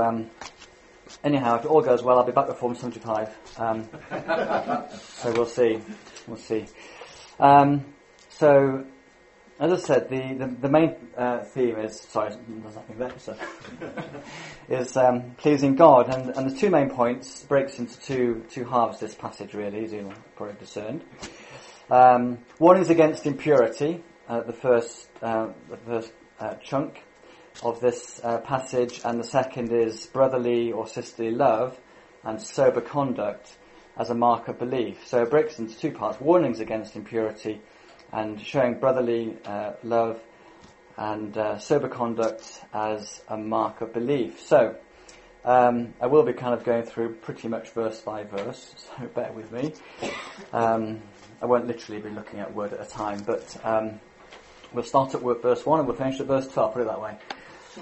Um, anyhow, if it all goes well, I'll be back before I'm 75. Um, so we'll see. We'll see. Um, so, as I said, the, the, the main uh, theme is, sorry, there's nothing there, so, is um, pleasing God. And, and the two main points breaks into two, two halves this passage, really, as you've probably discerned. Um, is against impurity, uh, the first, uh, the first uh, chunk of this uh, passage, and the second is brotherly or sisterly love and sober conduct as a mark of belief. So it breaks into two parts: warnings against impurity and showing brotherly uh, love and uh, sober conduct as a mark of belief. So um, I will be kind of going through pretty much verse by verse, so bear with me. Um, I won't literally be looking at word at a time, but um, we'll start at verse 1 and we'll finish at verse 12, put it that way.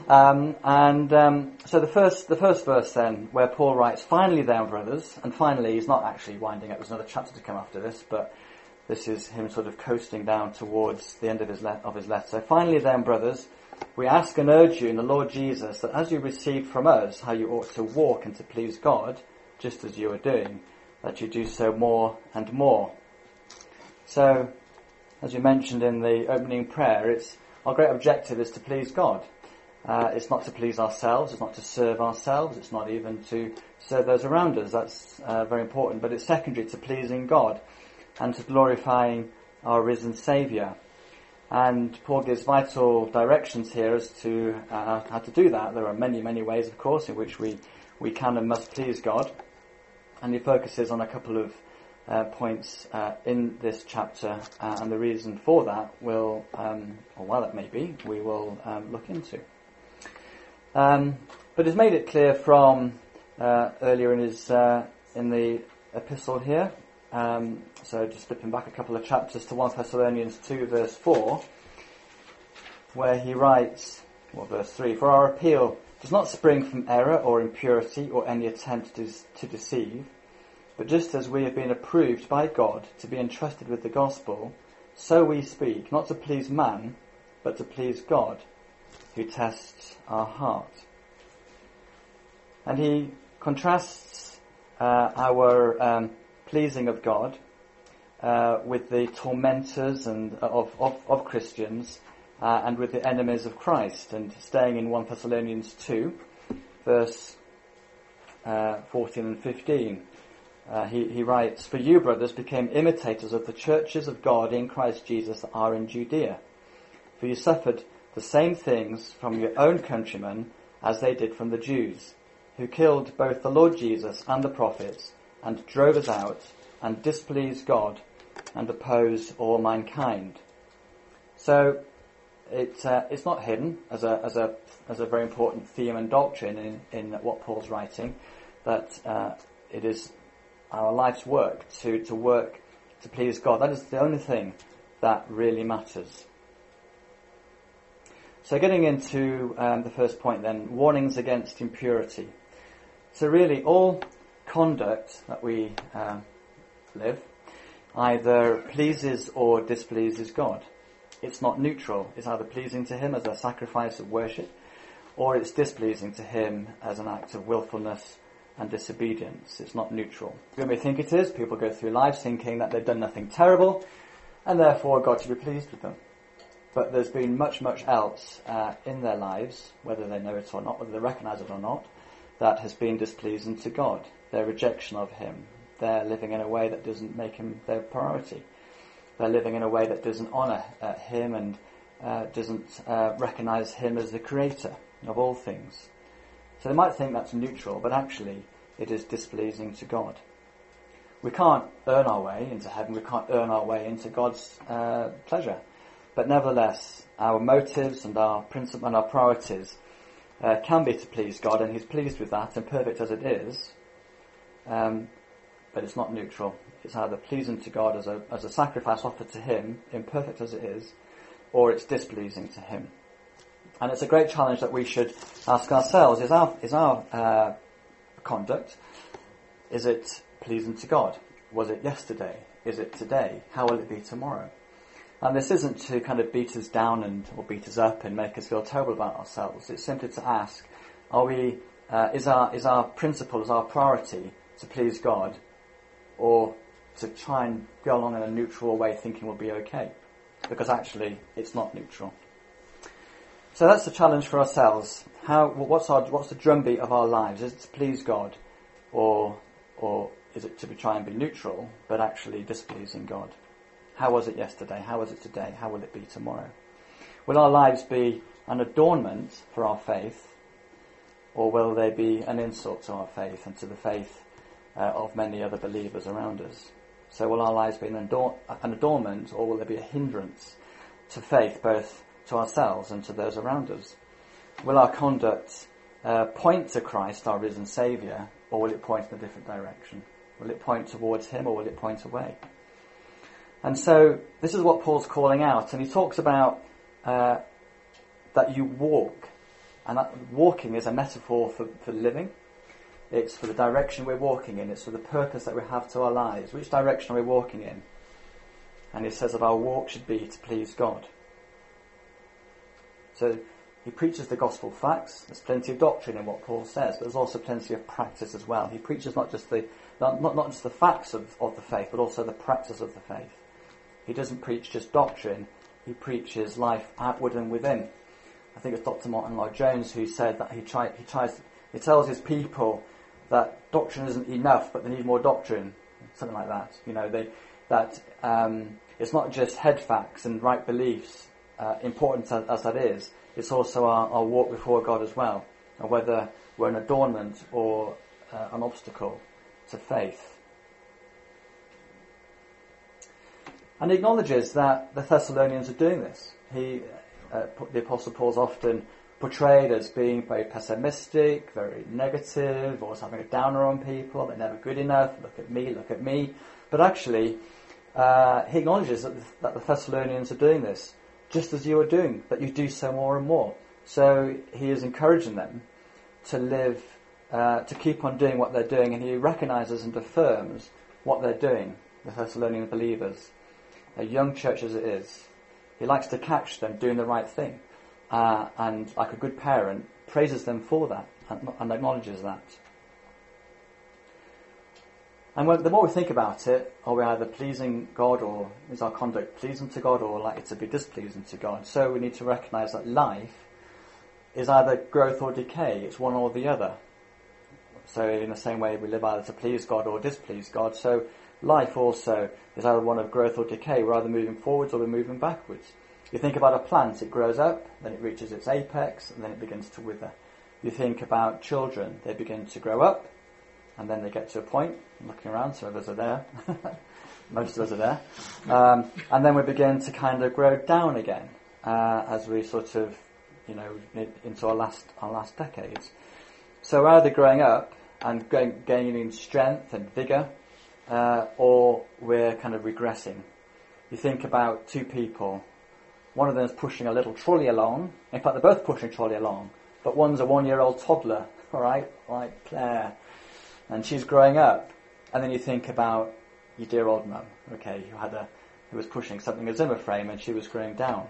Um, and um, so the first, the first verse then, where Paul writes, "Finally, then, brothers," and finally, he's not actually winding up. There's another chapter to come after this, but this is him sort of coasting down towards the end of his le- of his letter. So, finally, then, brothers, we ask and urge you in the Lord Jesus that as you received from us how you ought to walk and to please God, just as you are doing, that you do so more and more. So, as you mentioned in the opening prayer, it's our great objective is to please God. Uh, it's not to please ourselves, it's not to serve ourselves, it's not even to serve those around us. That's uh, very important. But it's secondary to pleasing God and to glorifying our risen Saviour. And Paul gives vital directions here as to uh, how to do that. There are many, many ways, of course, in which we, we can and must please God. And he focuses on a couple of uh, points uh, in this chapter, uh, and the reason for that will, um, or while it may be, we will um, look into. Um, but he's made it clear from uh, earlier in his uh, in the epistle here. Um, so just flipping back a couple of chapters to 1 Thessalonians 2 verse 4, where he writes, well verse 3, For our appeal does not spring from error or impurity or any attempt to, to deceive, but just as we have been approved by God to be entrusted with the gospel, so we speak, not to please man, but to please God who tests our heart. And he contrasts uh, our um, pleasing of God uh, with the tormentors and uh, of, of, of Christians uh, and with the enemies of Christ. And staying in 1 Thessalonians 2, verse uh, 14 and 15. Uh, he, he writes, For you, brothers, became imitators of the churches of God in Christ Jesus that are in Judea. For you suffered the same things from your own countrymen as they did from the Jews, who killed both the Lord Jesus and the prophets, and drove us out, and displeased God, and opposed all mankind. So, it, uh, it's not hidden as a, as, a, as a very important theme and doctrine in, in what Paul's writing, that uh, it is our life's work to, to work to please God. That is the only thing that really matters. So getting into um, the first point then, warnings against impurity. So really all conduct that we uh, live either pleases or displeases God. It's not neutral. It's either pleasing to Him as a sacrifice of worship or it's displeasing to Him as an act of willfulness and disobedience. It's not neutral. We may think it is. People go through life thinking that they've done nothing terrible and therefore God should be pleased with them but there's been much, much else uh, in their lives, whether they know it or not, whether they recognize it or not, that has been displeasing to God. Their rejection of Him. They're living in a way that doesn't make Him their priority. They're living in a way that doesn't honor uh, Him and uh, doesn't uh, recognize Him as the Creator of all things. So they might think that's neutral, but actually it is displeasing to God. We can't earn our way into heaven. We can't earn our way into God's uh, pleasure. But nevertheless, our motives and our principle and our priorities uh, can be to please God, and He's pleased with that, and perfect as it is. Um, but it's not neutral. It's either pleasing to God as a as a sacrifice offered to Him, imperfect as it is, or it's displeasing to Him. And it's a great challenge that we should ask ourselves: Is our is our uh, conduct is it pleasing to God? Was it yesterday? Is it today? How will it be tomorrow? And this isn't to kind of beat us down and or beat us up and make us feel terrible about ourselves. It's simply to ask, are we uh, is our is our principle, is our priority to please God, or to try and go along in a neutral way, thinking we'll be okay, because actually it's not neutral. So that's the challenge for ourselves. How what's our what's the drumbeat of our lives? Is it to please God, or or is it to be, try and be neutral, but actually displeasing God? How was it yesterday? How was it today? How will it be tomorrow? Will our lives be an adornment for our faith, or will they be an insult to our faith and to the faith uh, of many other believers around us? So will our lives be an, ador- an adornment, or will they be a hindrance to faith, both to ourselves and to those around us? Will our conduct uh, point to Christ, our risen Saviour, or will it point in a different direction? Will it point towards Him, or will it point away? And so this is what Paul's calling out, and he talks about uh, that you walk. And that walking is a metaphor for, for living. It's for the direction we're walking in. It's for the purpose that we have to our lives. Which direction are we walking in? And he says that our walk should be to please God. So he preaches the gospel facts. There's plenty of doctrine in what Paul says, but there's also plenty of practice as well. He preaches not just the not, not, not just the facts of, of the faith, but also the practice of the faith. He doesn't preach just doctrine, he preaches life outward and within. I think it's Dr. Martyn Lloyd-Jones who said that he, try, he tries, he tells his people that doctrine isn't enough, but they need more doctrine, something like that. You know, they, that um, it's not just head facts and right beliefs, uh, important as, as, that is. It's also our, our, walk before God as well, and whether we're an adornment or uh, an obstacle to faith. And he acknowledges that the Thessalonians are doing this. He, uh, the Apostle Paul's often portrayed as being very pessimistic, very negative, always having a downer on people, they're never good enough, look at me, look at me. But actually, uh, he acknowledges that the, that the Thessalonians are doing this, just as you are doing, that you do so more and more. So he is encouraging them to live, uh, to keep on doing what they're doing, and he recognizes and affirms what they're doing, the Thessalonian believers a young church as it is, he likes to catch them doing the right thing. Uh, and like a good parent, praises them for that and, and acknowledges that. And when, the more we think about it, are we either pleasing God or is our conduct pleasing to God or likely to be displeasing to God? So we need to recognize that life is either growth or decay. It's one or the other. So in the same way, we live either to please God or displease God. So life also is either one of growth or decay. We're either moving forwards or we're moving backwards. You think about a plant, it grows up, then it reaches its apex, and then it begins to wither. You think about children, they begin to grow up, and then they get to a point, looking around, some of us are there, most of us are there, um, and then we begin to kind of grow down again, uh, as we sort of, you know, into our last, our last decades. So we're either growing up and gaining strength and vigour, uh, or we're kind of regressing. You think about two people. One of them is pushing a little trolley along. In fact, they're both pushing a trolley along, but one's a one-year-old toddler, all right, like Claire, and she's growing up. And then you think about your dear old mum, okay, who had a who was pushing something a Zimmer frame, and she was growing down.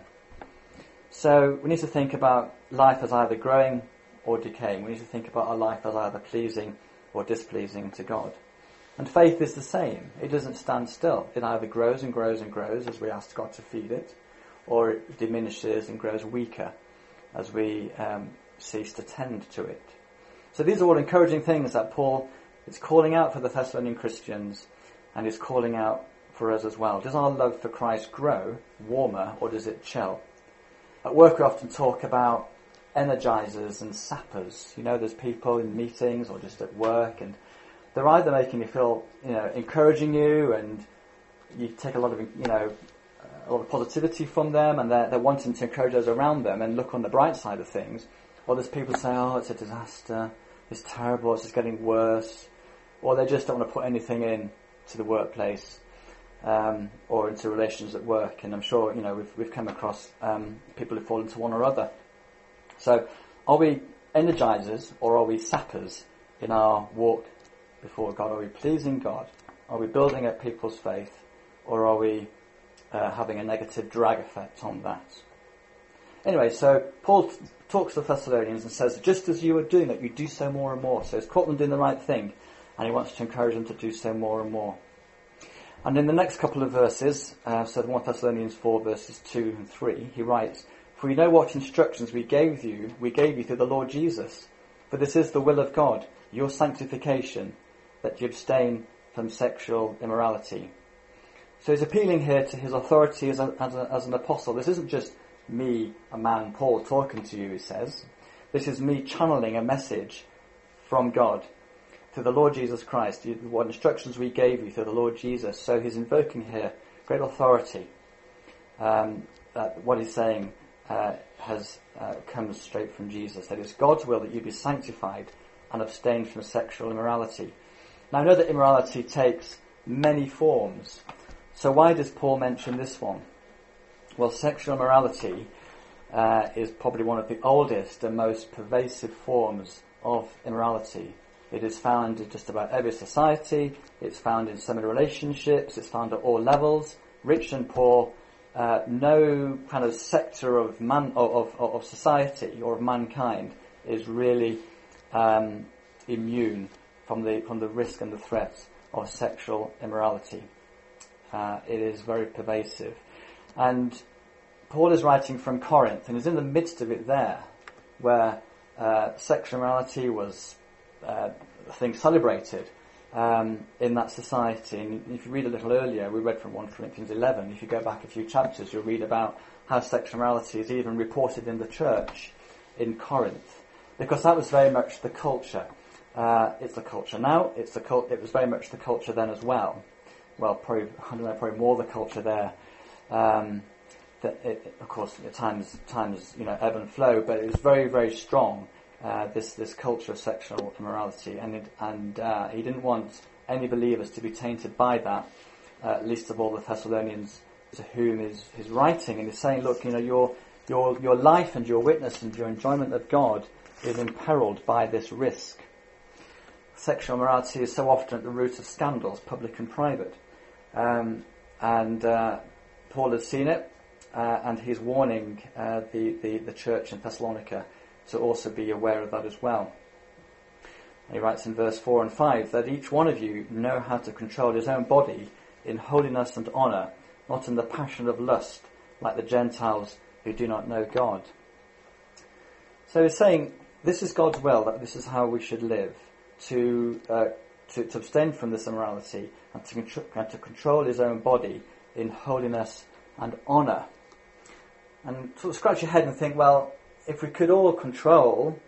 So we need to think about life as either growing or decaying. We need to think about our life as either pleasing or displeasing to God. And faith is the same. It doesn't stand still. It either grows and grows and grows as we ask God to feed it, or it diminishes and grows weaker as we um, cease to tend to it. So these are all encouraging things that Paul is calling out for the Thessalonian Christians and is calling out for us as well. Does our love for Christ grow warmer or does it chill? At work we often talk about energizers and sappers. You know, there's people in meetings or just at work and they're either making you feel, you know, encouraging you and you take a lot of, you know, a lot of positivity from them and they're, they're wanting to encourage those around them and look on the bright side of things. Or there's people say, oh, it's a disaster, it's terrible, it's just getting worse. Or they just don't want to put anything in to the workplace um, or into relations at work. And I'm sure, you know, we've, we've come across um, people who fall into one or other. So are we energizers or are we sappers in our walk before God? Are we pleasing God? Are we building up people's faith? Or are we uh, having a negative drag effect on that? Anyway, so Paul talks to the Thessalonians and says, just as you are doing that, you do so more and more. So he's caught them doing the right thing, and he wants to encourage them to do so more and more. And in the next couple of verses, uh, so 1 Thessalonians 4 verses 2 and 3, he writes, For you know what instructions we gave you, we gave you through the Lord Jesus. For this is the will of God, your sanctification, that you abstain from sexual immorality. So he's appealing here to his authority as, a, as, a, as an apostle. This isn't just me, a man, Paul, talking to you, he says. This is me channeling a message from God to the Lord Jesus Christ, what instructions we gave you through the Lord Jesus. So he's invoking here great authority. Um, what he's saying uh, has uh, comes straight from Jesus. That it's God's will that you be sanctified and abstain from sexual immorality. Now I know that immorality takes many forms. So why does Paul mention this one? Well, sexual immorality uh, is probably one of the oldest and most pervasive forms of immorality. It is found in just about every society. It's found in so many relationships. It's found at all levels, rich and poor. Uh, no kind of sector of man of, of, of, society or of mankind is really um, immune from the from the risk and the threats of sexual immorality. Uh, it is very pervasive, and Paul is writing from Corinth and is in the midst of it there, where uh, sexual immorality was uh, thing celebrated um, in that society. And if you read a little earlier, we read from 1 Corinthians 11. If you go back a few chapters, you'll read about how sexual immorality is even reported in the church in Corinth, because that was very much the culture. Uh, it's the culture now. It's the cult. It was very much the culture then as well. Well, probably I don't know, probably more the culture there. Um, that it, of course, at times times you know ebb and flow, but it was very very strong uh, this this culture of sexual immorality, and it, and uh, he didn't want any believers to be tainted by that. Uh, least of all the Thessalonians, to whom is his writing, and he's saying, look, you know, your your your life and your witness and your enjoyment of God is imperiled by this risk. Sexual morality is so often at the root of scandals, public and private, um, and uh, Paul has seen it, uh, and he's warning uh, the, the the church in Thessalonica to also be aware of that as well. he writes in verse 4 and 5 that each one of you know how to control his own body in holiness and honour, not in the passion of lust, like the Gentiles who do not know God. So he's saying this is God's will, that this is how we should live, to, uh, to, to, abstain from this immorality and to, and to control his own body in holiness and honour. And sort of scratch your head and think, well, if we could all control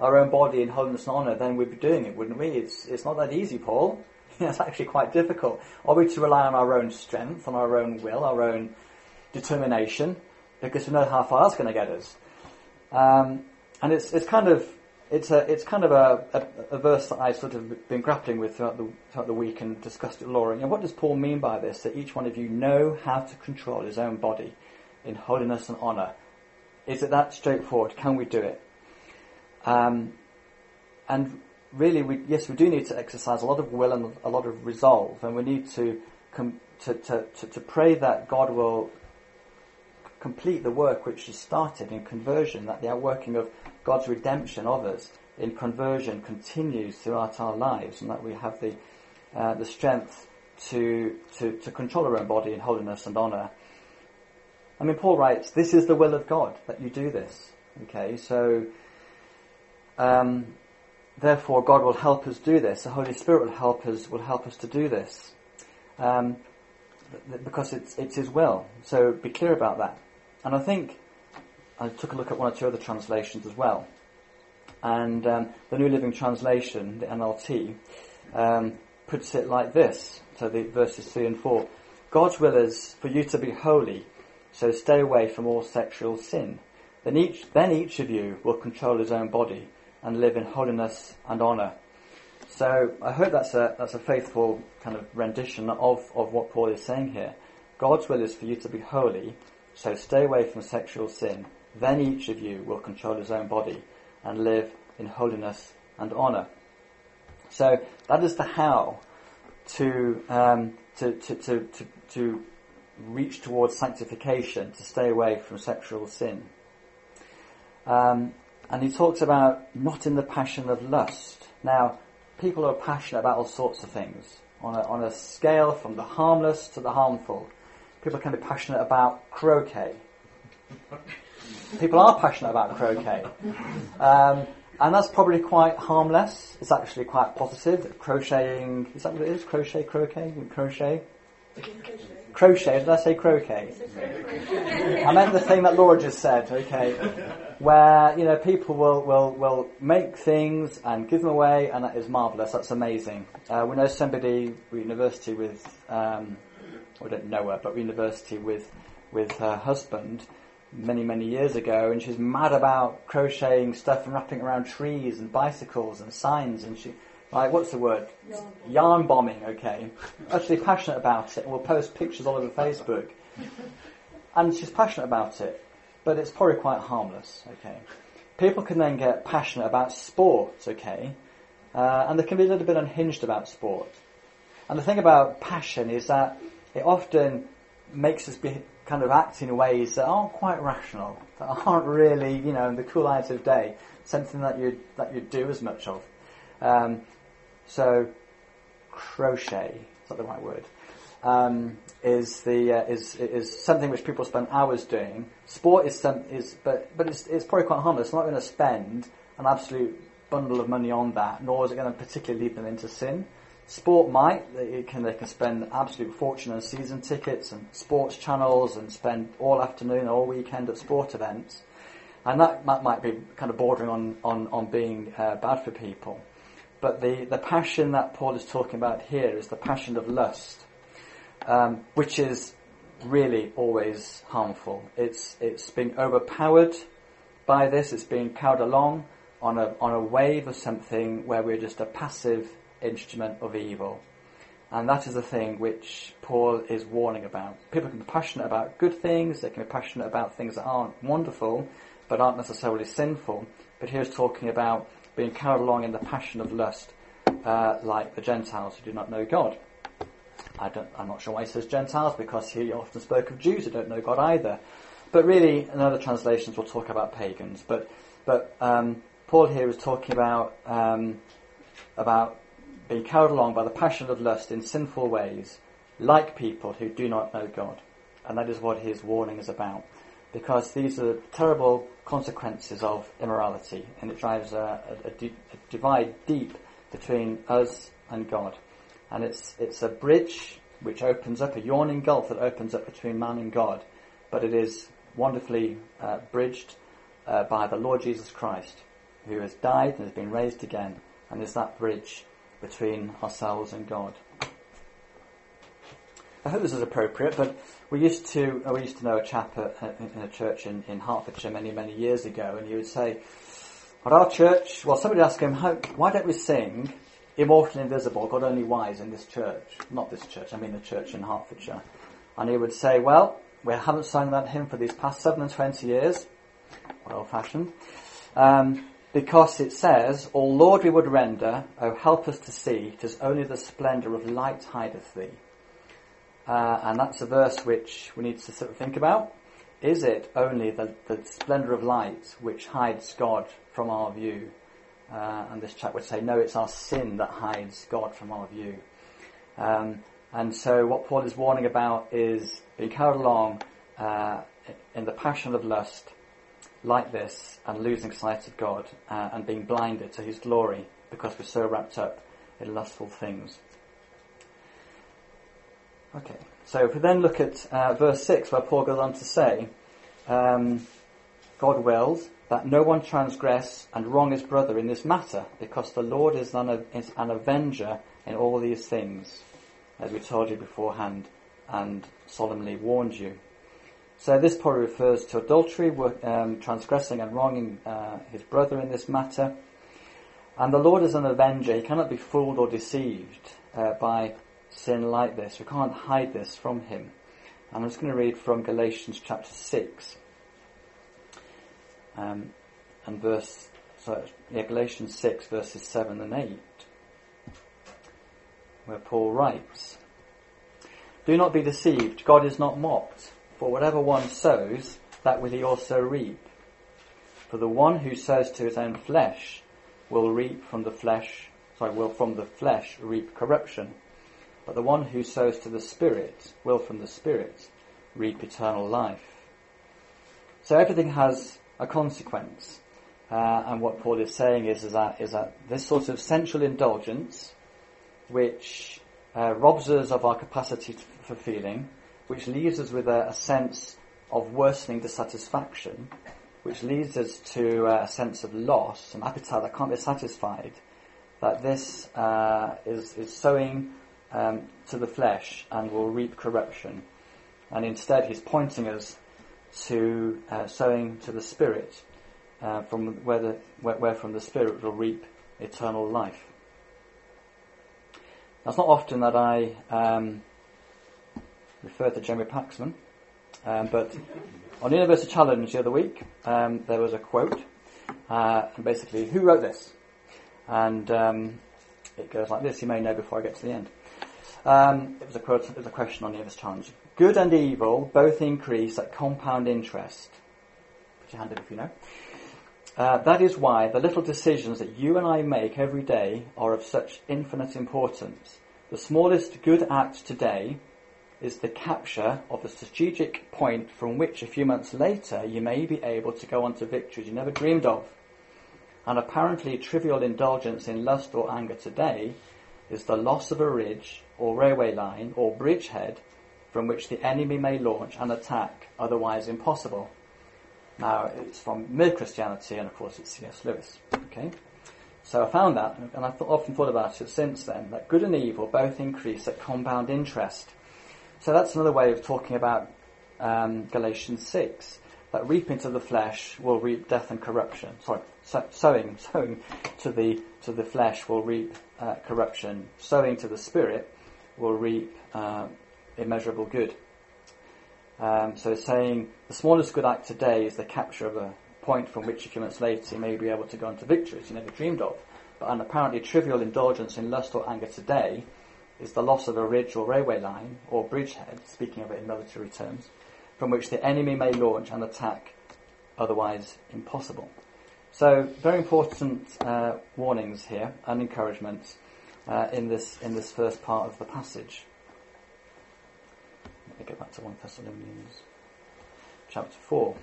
our own body in holiness and honour, then we'd be doing it, wouldn't we? It's, it's not that easy, Paul. it's actually quite difficult. Are we to rely on our own strength, on our own will, our own determination? Because we know how far that's going to get us. Um, and it's, it's kind of, it's a, it's kind of a, a, a, verse that I've sort of been grappling with throughout the, throughout the week and discussed it, Laura. And what does Paul mean by this? That each one of you know how to control his own body in holiness and honour is it that straightforward? Can we do it? Um, and really, we, yes, we do need to exercise a lot of will and a lot of resolve, and we need to, com- to, to, to, to pray that God will complete the work which He started in conversion, that the outworking of God's redemption of us in conversion continues throughout our lives, and that we have the, uh, the strength to, to, to control our own body in holiness and honour I mean, Paul writes, this is the will of God, that you do this. Okay, so, um, therefore God will help us do this. The Holy Spirit will help us, will help us to do this. Um, because it's, it's His will. So be clear about that. And I think, I took a look at one or two other translations as well. And um, the New Living Translation, the NLT, um, puts it like this. So the verses 3 and 4. God's will is for you to be holy so stay away from all sexual sin. Then each, then each of you will control his own body and live in holiness and honour. So I hope that's a, that's a faithful kind of rendition of, of what Paul is saying here. God's will is for you to be holy, so stay away from sexual sin. Then each of you will control his own body and live in holiness and honour. So that is the how to, um, to, to, to, to, to reach towards sanctification, to stay away from sexual sin. Um, and he talks about not in the passion of lust. Now, people are passionate about all sorts of things on a, on a scale from the harmless to the harmful. People can be passionate about croquet. People are passionate about croquet. Um, and that's probably quite harmless. It's actually quite positive. Crocheting, is that what it is? Crochet, croquet? Crochet? Crochet, did I say croquet? I meant the thing that Laura just said, okay. Where, you know, people will, will, will make things and give them away and that is marvellous, that's amazing. Uh, we know somebody, we university with, um, we don't know her, but university with, with her husband many, many years ago and she's mad about crocheting stuff and wrapping around trees and bicycles and signs and she, like, what's the word? Yarn, Yarn bombing, okay. Actually passionate about it and will post pictures all over Facebook. And she's passionate about it, but it's probably quite harmless, okay. People can then get passionate about sports, okay, uh, and they can be a little bit unhinged about sport. And the thing about passion is that it often makes us be kind of act in ways that aren't quite rational, that aren't really, you know, in the cool light of day, something that you that you do as much of. Um, so, crochet is that the right word? Um, is the uh, is is something which people spend hours doing. Sport is some is but but it's it's probably quite harmless. I'm not going to spend an absolute bundle of money on that, nor is it going to particularly lead them into sin. Sport might they can they can spend absolute fortune on season tickets and sports channels and spend all afternoon all weekend at sport events, and that, that might be kind of bordering on on on being uh, bad for people. But the, the passion that Paul is talking about here is the passion of lust, um, which is really always harmful. It's, it's being overpowered by this, it's being carried along on a, on a wave of something where we're just a passive instrument of evil. And that is the thing which Paul is warning about. People can be passionate about good things, they can be passionate about things that aren't wonderful, but aren't necessarily sinful. But here's talking about being carried along in the passion of lust, uh, like the Gentiles who do not know God. I am not sure why he says Gentiles, because he often spoke of Jews who don't know God either. But really, in other translations, we'll talk about pagans. But, but um, Paul here is talking about, um, about being carried along by the passion of lust in sinful ways, like people who do not know God. And that is what his warning is about because these are the terrible consequences of immorality, and it drives a, divide deep between us and God. And it's, it's a bridge which opens up, a yawning gulf that opens up between man and God, but it is wonderfully uh, bridged uh, by the Lord Jesus Christ, who has died and has been raised again, and is that bridge between ourselves and God. I hope this is appropriate, but we used to uh, we used to know a chap at, in a church in, in Hertfordshire many many years ago, and he would say, "At our church, well, somebody asked him, why don't we sing Immortal Invisible, God Only Wise in this church? Not this church, I mean the church in Hertfordshire." And he would say, "Well, we haven't sung that hymn for these past seven and twenty years, old fashioned." Um, because it says, "O Lord, we would render, O help us to see, tis only the splendour of light hideth thee." Uh, and that's a verse which we need to sort of think about. Is it only the, the splendour of light which hides God from our view? Uh, and this chap would say, no, it's our sin that hides God from our view. Um, and so what Paul is warning about is being carried along uh, in the passion of lust like this and losing sight of God uh, and being blinded to his glory because we're so wrapped up in lustful things. Okay, so if we then look at uh, verse 6, where Paul goes on to say, um, God wills that no one transgress and wrong his brother in this matter, because the Lord is an, is an avenger in all these things, as we told you beforehand and solemnly warned you. So this probably refers to adultery, um, transgressing and wronging uh, his brother in this matter. And the Lord is an avenger. He cannot be fooled or deceived uh, by sin like this. We can't hide this from him. And I'm just going to read from Galatians chapter 6 um, and verse, so yeah, Galatians 6 verses 7 and 8, where Paul writes, Do not be deceived, God is not mocked, for whatever one sows, that will he also reap. For the one who sows to his own flesh will reap from the flesh, sorry, will from the flesh reap corruption. But the one who sows to the Spirit will from the Spirit reap eternal life. So everything has a consequence. Uh, and what Paul is saying is, is, that, is that this sort of sensual indulgence, which uh, robs us of our capacity for feeling, which leaves us with a, a, sense of worsening dissatisfaction, which leads us to a sense of loss, an appetite that can't be satisfied, that this uh, is, is sowing um, to the flesh and will reap corruption. And instead, he's pointing us to uh, sowing to the Spirit, uh, from where, the, where, where, from the Spirit will reap eternal life. That's not often that I um, refer to Jeremy Paxman, um, but on University Challenge the other week, um, there was a quote, uh, and basically, who wrote this? And um, it goes like this. You may know before I get to the end. Um, it was a quote. It was a question on University Challenge. Good and evil both increase at compound interest. Put your hand up if you know. Uh, that is why the little decisions that you and I make every day are of such infinite importance. The smallest good act today is the capture of a strategic point from which a few months later you may be able to go on to victories you never dreamed of. An apparently trivial indulgence in lust or anger today is the loss of a ridge or railway line or bridgehead from which the enemy may launch an attack otherwise impossible. Now, it's from Mere Christianity, and of course it's C.S. Lewis. Okay? So I found that, and I've often thought about it since then, that good and evil both increase at compound interest. So that's another way of talking about um, Galatians 6, that reaping to the flesh will reap death and corruption. Sorry, so, sowing, sowing to the, to the flesh will reap uh, corruption. Sowing to the spirit will reap uh, immeasurable good. Um, so saying the smallest good act today is the capture of a point from which a few months later you may be able to go on to victories you never dreamed of. But an apparently trivial indulgence in lust or anger today is the loss of a ridge or railway line or bridgehead, speaking of it in military terms, from which the enemy may launch an attack otherwise impossible. So very important uh, warnings here and encouragements uh, in this in this first part of the passage. Let me go back to 1 Thessalonians chapter 4.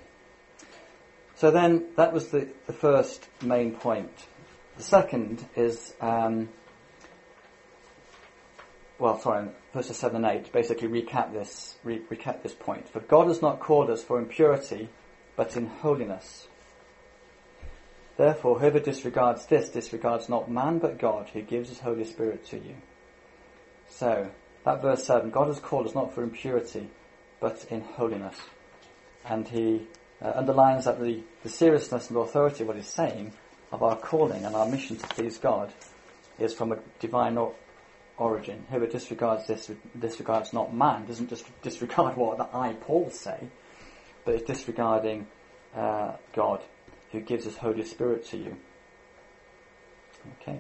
So then, that was the, the first main point. The second is, um, well, sorry, verses 7 and 8 basically recap this, re- recap this point. For God has not called us for impurity, but in holiness. Therefore, whoever disregards this disregards not man but God, who gives his Holy Spirit to you. So, that verse 7, God has called us not for impurity, but in holiness. And he uh, underlines that the, the seriousness and authority of what he's saying of our calling and our mission to please God is from a divine origin. Whoever disregards this disregards not man, doesn't just disregard what the I, Paul, say, but is disregarding uh, God who gives his Holy Spirit to you. Okay.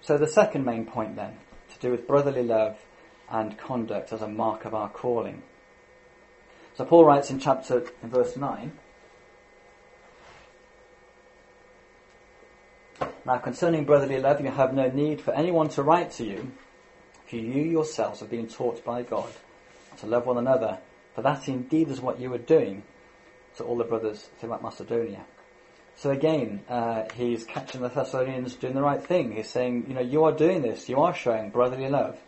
So the second main point then, to do with brotherly love and conduct as a mark of our calling. So Paul writes in chapter, in verse 9, Now concerning brotherly love, you have no need for anyone to write to you, for you yourselves have been taught by God to love one another, for that indeed is what you are doing to all the brothers throughout Macedonia. So again, uh, he's catching the Thessalonians doing the right thing. He's saying, you know, you are doing this, you are showing brotherly love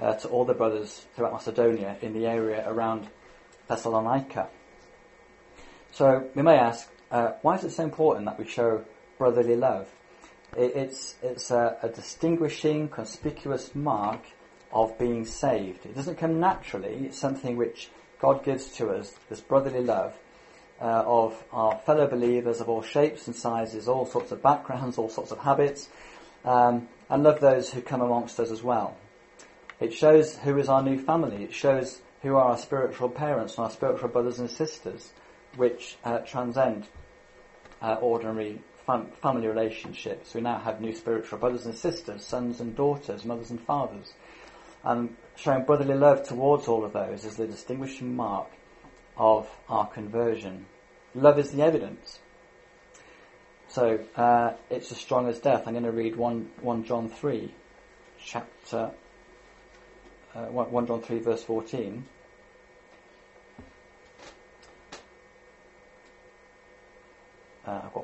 uh, to all the brothers throughout Macedonia in the area around Thessalonica. So we may ask, uh, why is it so important that we show brotherly love? It, it's it's a, a, distinguishing, conspicuous mark of being saved. It doesn't come naturally. It's something which God gives to us, this brotherly love uh, of our fellow believers of all shapes and sizes, all sorts of backgrounds, all sorts of habits, um, and love those who come amongst us as well. It shows who is our new family. It shows who are our spiritual parents and our spiritual brothers and sisters, which uh, transcend uh, ordinary family relationships. We now have new spiritual brothers and sisters, sons and daughters, mothers and fathers. And showing brotherly love towards all of those is the distinguishing mark of our conversion. Love is the evidence. So uh, it's as strong as death. I'm going to read 1, 1 John 3, chapter uh, 1 John 3, verse 14.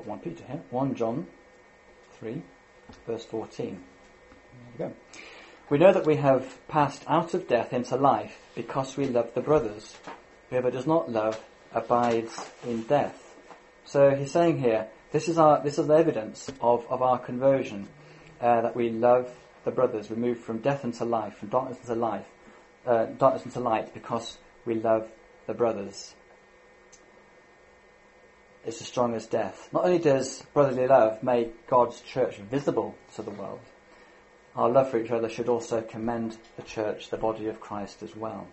Uh, got 1 Peter here. 1 John 3, verse 14. There we go. We know that we have passed out of death into life because we love the brothers. Whoever does not love abides in death. So he's saying here, this is our this is the evidence of, of our conversion, uh, that we love the brothers. We move from death into life, from darkness into life, uh, darkness into light, because we love the brothers. It's as strong as death. Not only does brotherly love make God's church visible to the world, our love for each other should also commend the church, the body of Christ, as well.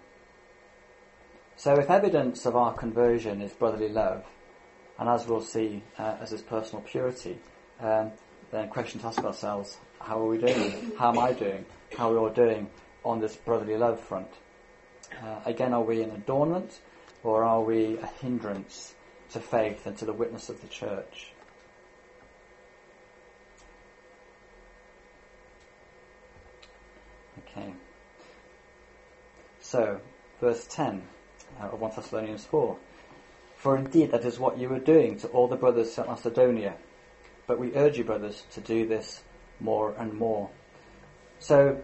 So, if evidence of our conversion is brotherly love, and as we'll see, uh, as is personal purity, um, then question to ask ourselves, how are we doing? How am I doing? How are we all doing on this brotherly love front? Uh, again, are we an adornment or are we a hindrance to faith and to the witness of the church? Okay. So, verse 10 uh, of 1 Thessalonians 4. For indeed that is what you were doing to all the brothers at Macedonia. But we urge you, brothers, to do this more and more. So,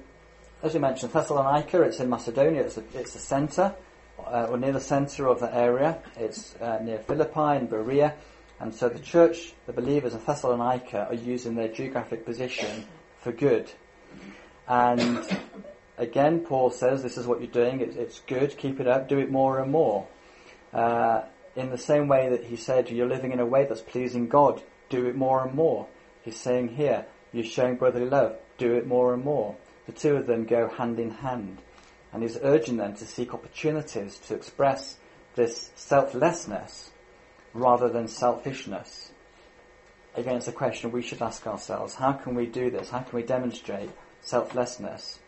as we mentioned, Thessalonica, it's in Macedonia, it's the, it's a centre, uh, or near the centre of the area. It's uh, near Philippi and Berea. And so the church, the believers in Thessalonica, are using their geographic position for good. And again, Paul says, this is what you're doing, it's, it's good, keep it up, do it more and more. Uh, in the same way that he said, you're living in a way that's pleasing God, do it more and more. He's saying here, you're showing brotherly love, do it more and more. The two of them go hand in hand. And he's urging them to seek opportunities to express this selflessness rather than selfishness. Again, it's a question we should ask ourselves. How can we do this? How can we demonstrate selflessness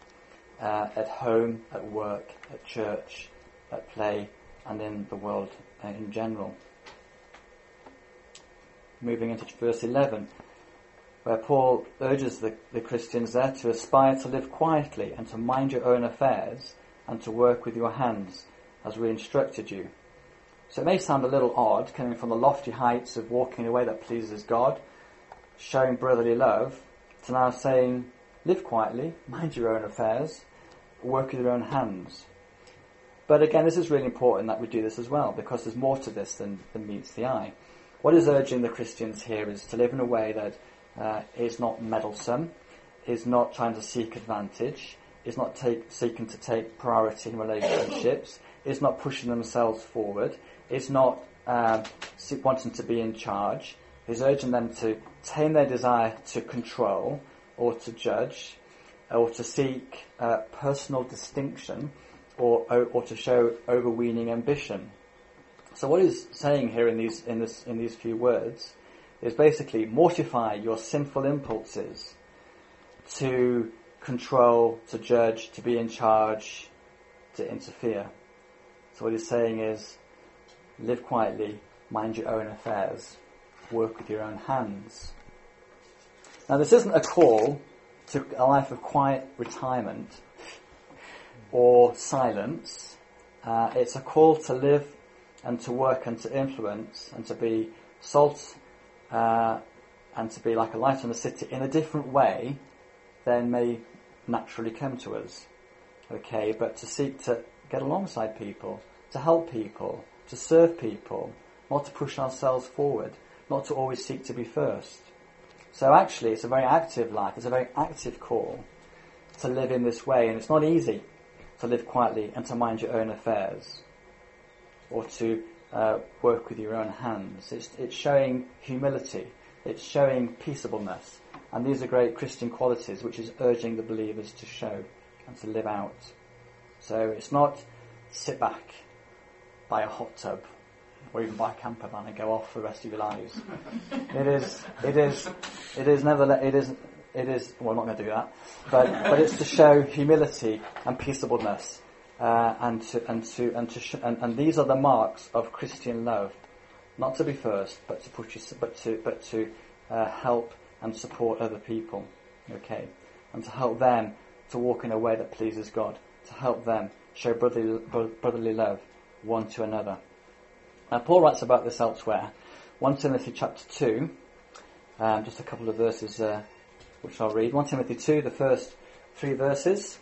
uh, at home, at work, at church, at play, and in the world uh, in general. Moving into verse 11, where Paul urges the, the Christians there to aspire to live quietly and to mind your own affairs and to work with your hands as we instructed you. So it may sound a little odd coming from the lofty heights of walking in a way that pleases God, showing brotherly love, to now saying, live quietly, mind your own affairs, work with your own hands. But again, this is really important that we do this as well, because there's more to this than, than meets the eye. What is urging the Christians here is to live in a way that uh, is not meddlesome, is not trying to seek advantage, is not take, seeking to take priority in relationships, is not pushing themselves forward, is not um, wanting to be in charge, is urging them to tame their desire to control or to judge or to seek uh, personal distinction or, or to show overweening ambition. So what he's saying here in these, in, this, in these few words is basically mortify your sinful impulses to control, to judge, to be in charge, to interfere. So what he's saying is live quietly, mind your own affairs, work with your own hands. Now this isn't a call to a life of quiet retirement or silence. Uh, it's a call to live and to work and to influence and to be salt uh, and to be like a light on the city in a different way than may naturally come to us. Okay, but to seek to get alongside people, to help people, to serve people, not to push ourselves forward, not to always seek to be first. So actually, it's a very active life. It's a very active call to live in this way, and it's not easy to live quietly and to mind your own affairs, or to uh, work with your own hands. It's, it's showing humility. It's showing peaceableness. And these are great Christian qualities which is urging the believers to show and to live out. So it's not sit back, buy a hot tub, or even buy a camper van and go off for the rest of your lives. it is, it is, it is nevertheless, it is, it is, well, I'm not going to do that, but, but it's to show humility and peaceableness, uh, and to, and to, and to, sh- and, and these are the marks of Christian love. Not to be first, but to put but to, but to uh, help and support other people. Okay, and to help them to walk in a way that pleases God, to help them show brotherly, brotherly love one to another. Now, Paul writes about this elsewhere. 1 Timothy chapter 2, um, just a couple of verses uh, which I'll read. 1 Timothy 2, the first three verses,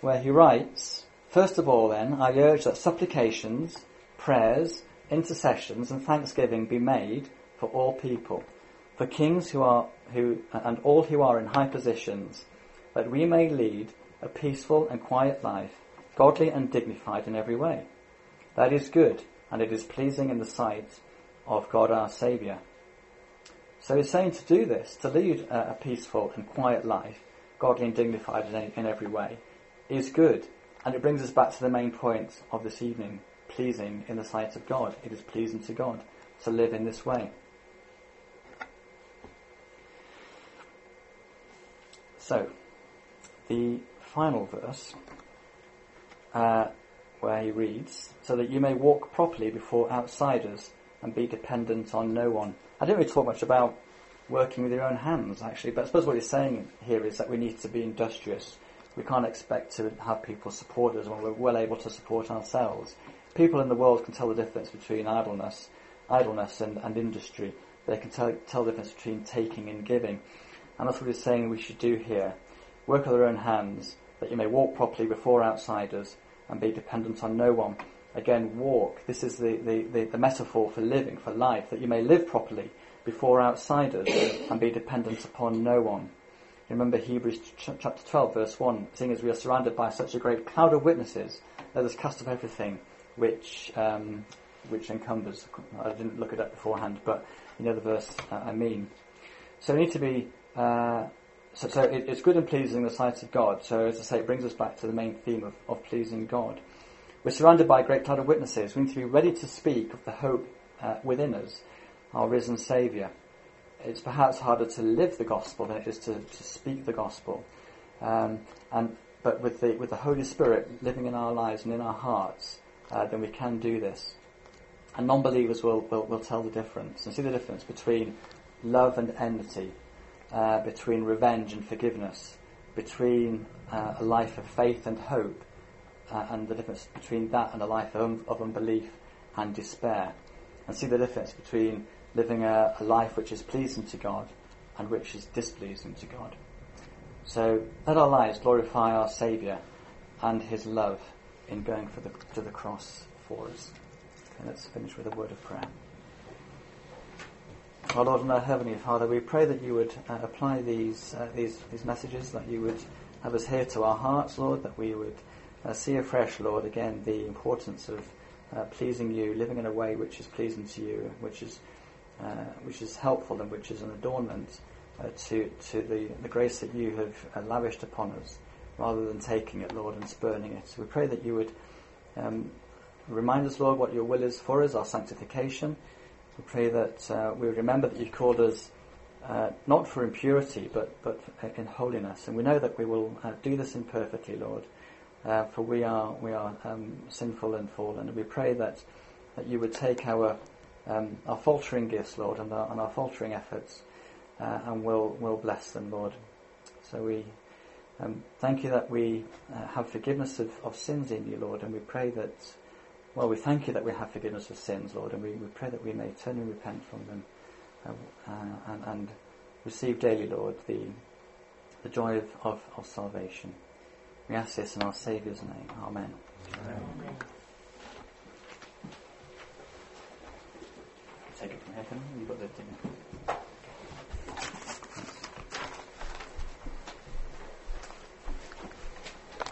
where he writes, First of all, then, I urge that supplications, prayers, intercessions, and thanksgiving be made for all people, for kings who are who and all who are in high positions, that we may lead a peaceful and quiet life, godly and dignified in every way. That is good, and it is pleasing in the sight of God our Saviour. So he's saying to do this, to lead a, peaceful and quiet life, godly and dignified in, in every way, is good. And it brings us back to the main point of this evening, pleasing in the sight of God. It is pleasing to God to live in this way. So, the final verse, uh, where he reads, so that you may walk properly before outsiders and be dependent on no one. I didn't really talk much about working with your own hands, actually, but I suppose what he's saying here is that we need to be industrious. We can't expect to have people support us when we're well able to support ourselves. People in the world can tell the difference between idleness, idleness and, and industry. They can tell, tell the difference between taking and giving. And that's what he's saying we should do here. Work with our own hands, that you may walk properly before outsiders and be dependent on no one again, walk. This is the, the, the, the, metaphor for living, for life, that you may live properly before outsiders and be dependent upon no one. Remember Hebrews ch- chapter 12, verse 1, seeing as we are surrounded by such a great cloud of witnesses, let us cast off everything which, um, which encumbers. I didn't look at that beforehand, but you know the verse uh, I mean. So we need to be, uh, so, so it, it's good and pleasing in the sight of God. So as I say, it brings us back to the main theme of, of pleasing God. We're surrounded by a great cloud of witnesses. We need to be ready to speak of the hope uh, within us, our risen Saviour. It's perhaps harder to live the gospel than it is to, to speak the gospel. Um, and but with the with the Holy Spirit living in our lives and in our hearts, uh, then we can do this. And non-believers will, will, will tell the difference and see the difference between love and enmity, uh, between revenge and forgiveness, between uh, a life of faith and hope, uh, and the difference between that and a life of, of unbelief and despair, and see the difference between living a, a life which is pleasing to God and which is displeasing to God. So let our lives glorify our Saviour and His love in going for the, to the cross for us. Let's finish with a word of prayer. Our Lord and our Heavenly Father, we pray that you would uh, apply these, uh, these, these messages, that you would have us here to our hearts, Lord, that we would uh, see afresh, Lord, again the importance of uh, pleasing you, living in a way which is pleasing to you, which is which is helpful and which is an adornment uh, to to the, the grace that you have uh, lavished upon us, rather than taking it, Lord, and spurning it. So we pray that you would um, remind us, Lord, what your will is for us, our sanctification. We pray that uh, we remember that you've called us. Uh, not for impurity, but but in holiness, and we know that we will do this imperfectly, Lord. Uh, for we are we are um, sinful and fallen, and we pray that that you would take our um, our faltering gifts, Lord, and our, and our faltering efforts, uh, and will will bless them, Lord. So we um, thank you that we uh, have forgiveness of, of sins in you, Lord, and we pray that. Well, we thank you that we have forgiveness of sins, Lord, and we, we pray that we may turn and repent from them uh, uh, and, and, receive daily, Lord, the the joy of, of, of salvation. We ask this in our Saviour's name. Amen. Amen. Take it from here, You've got the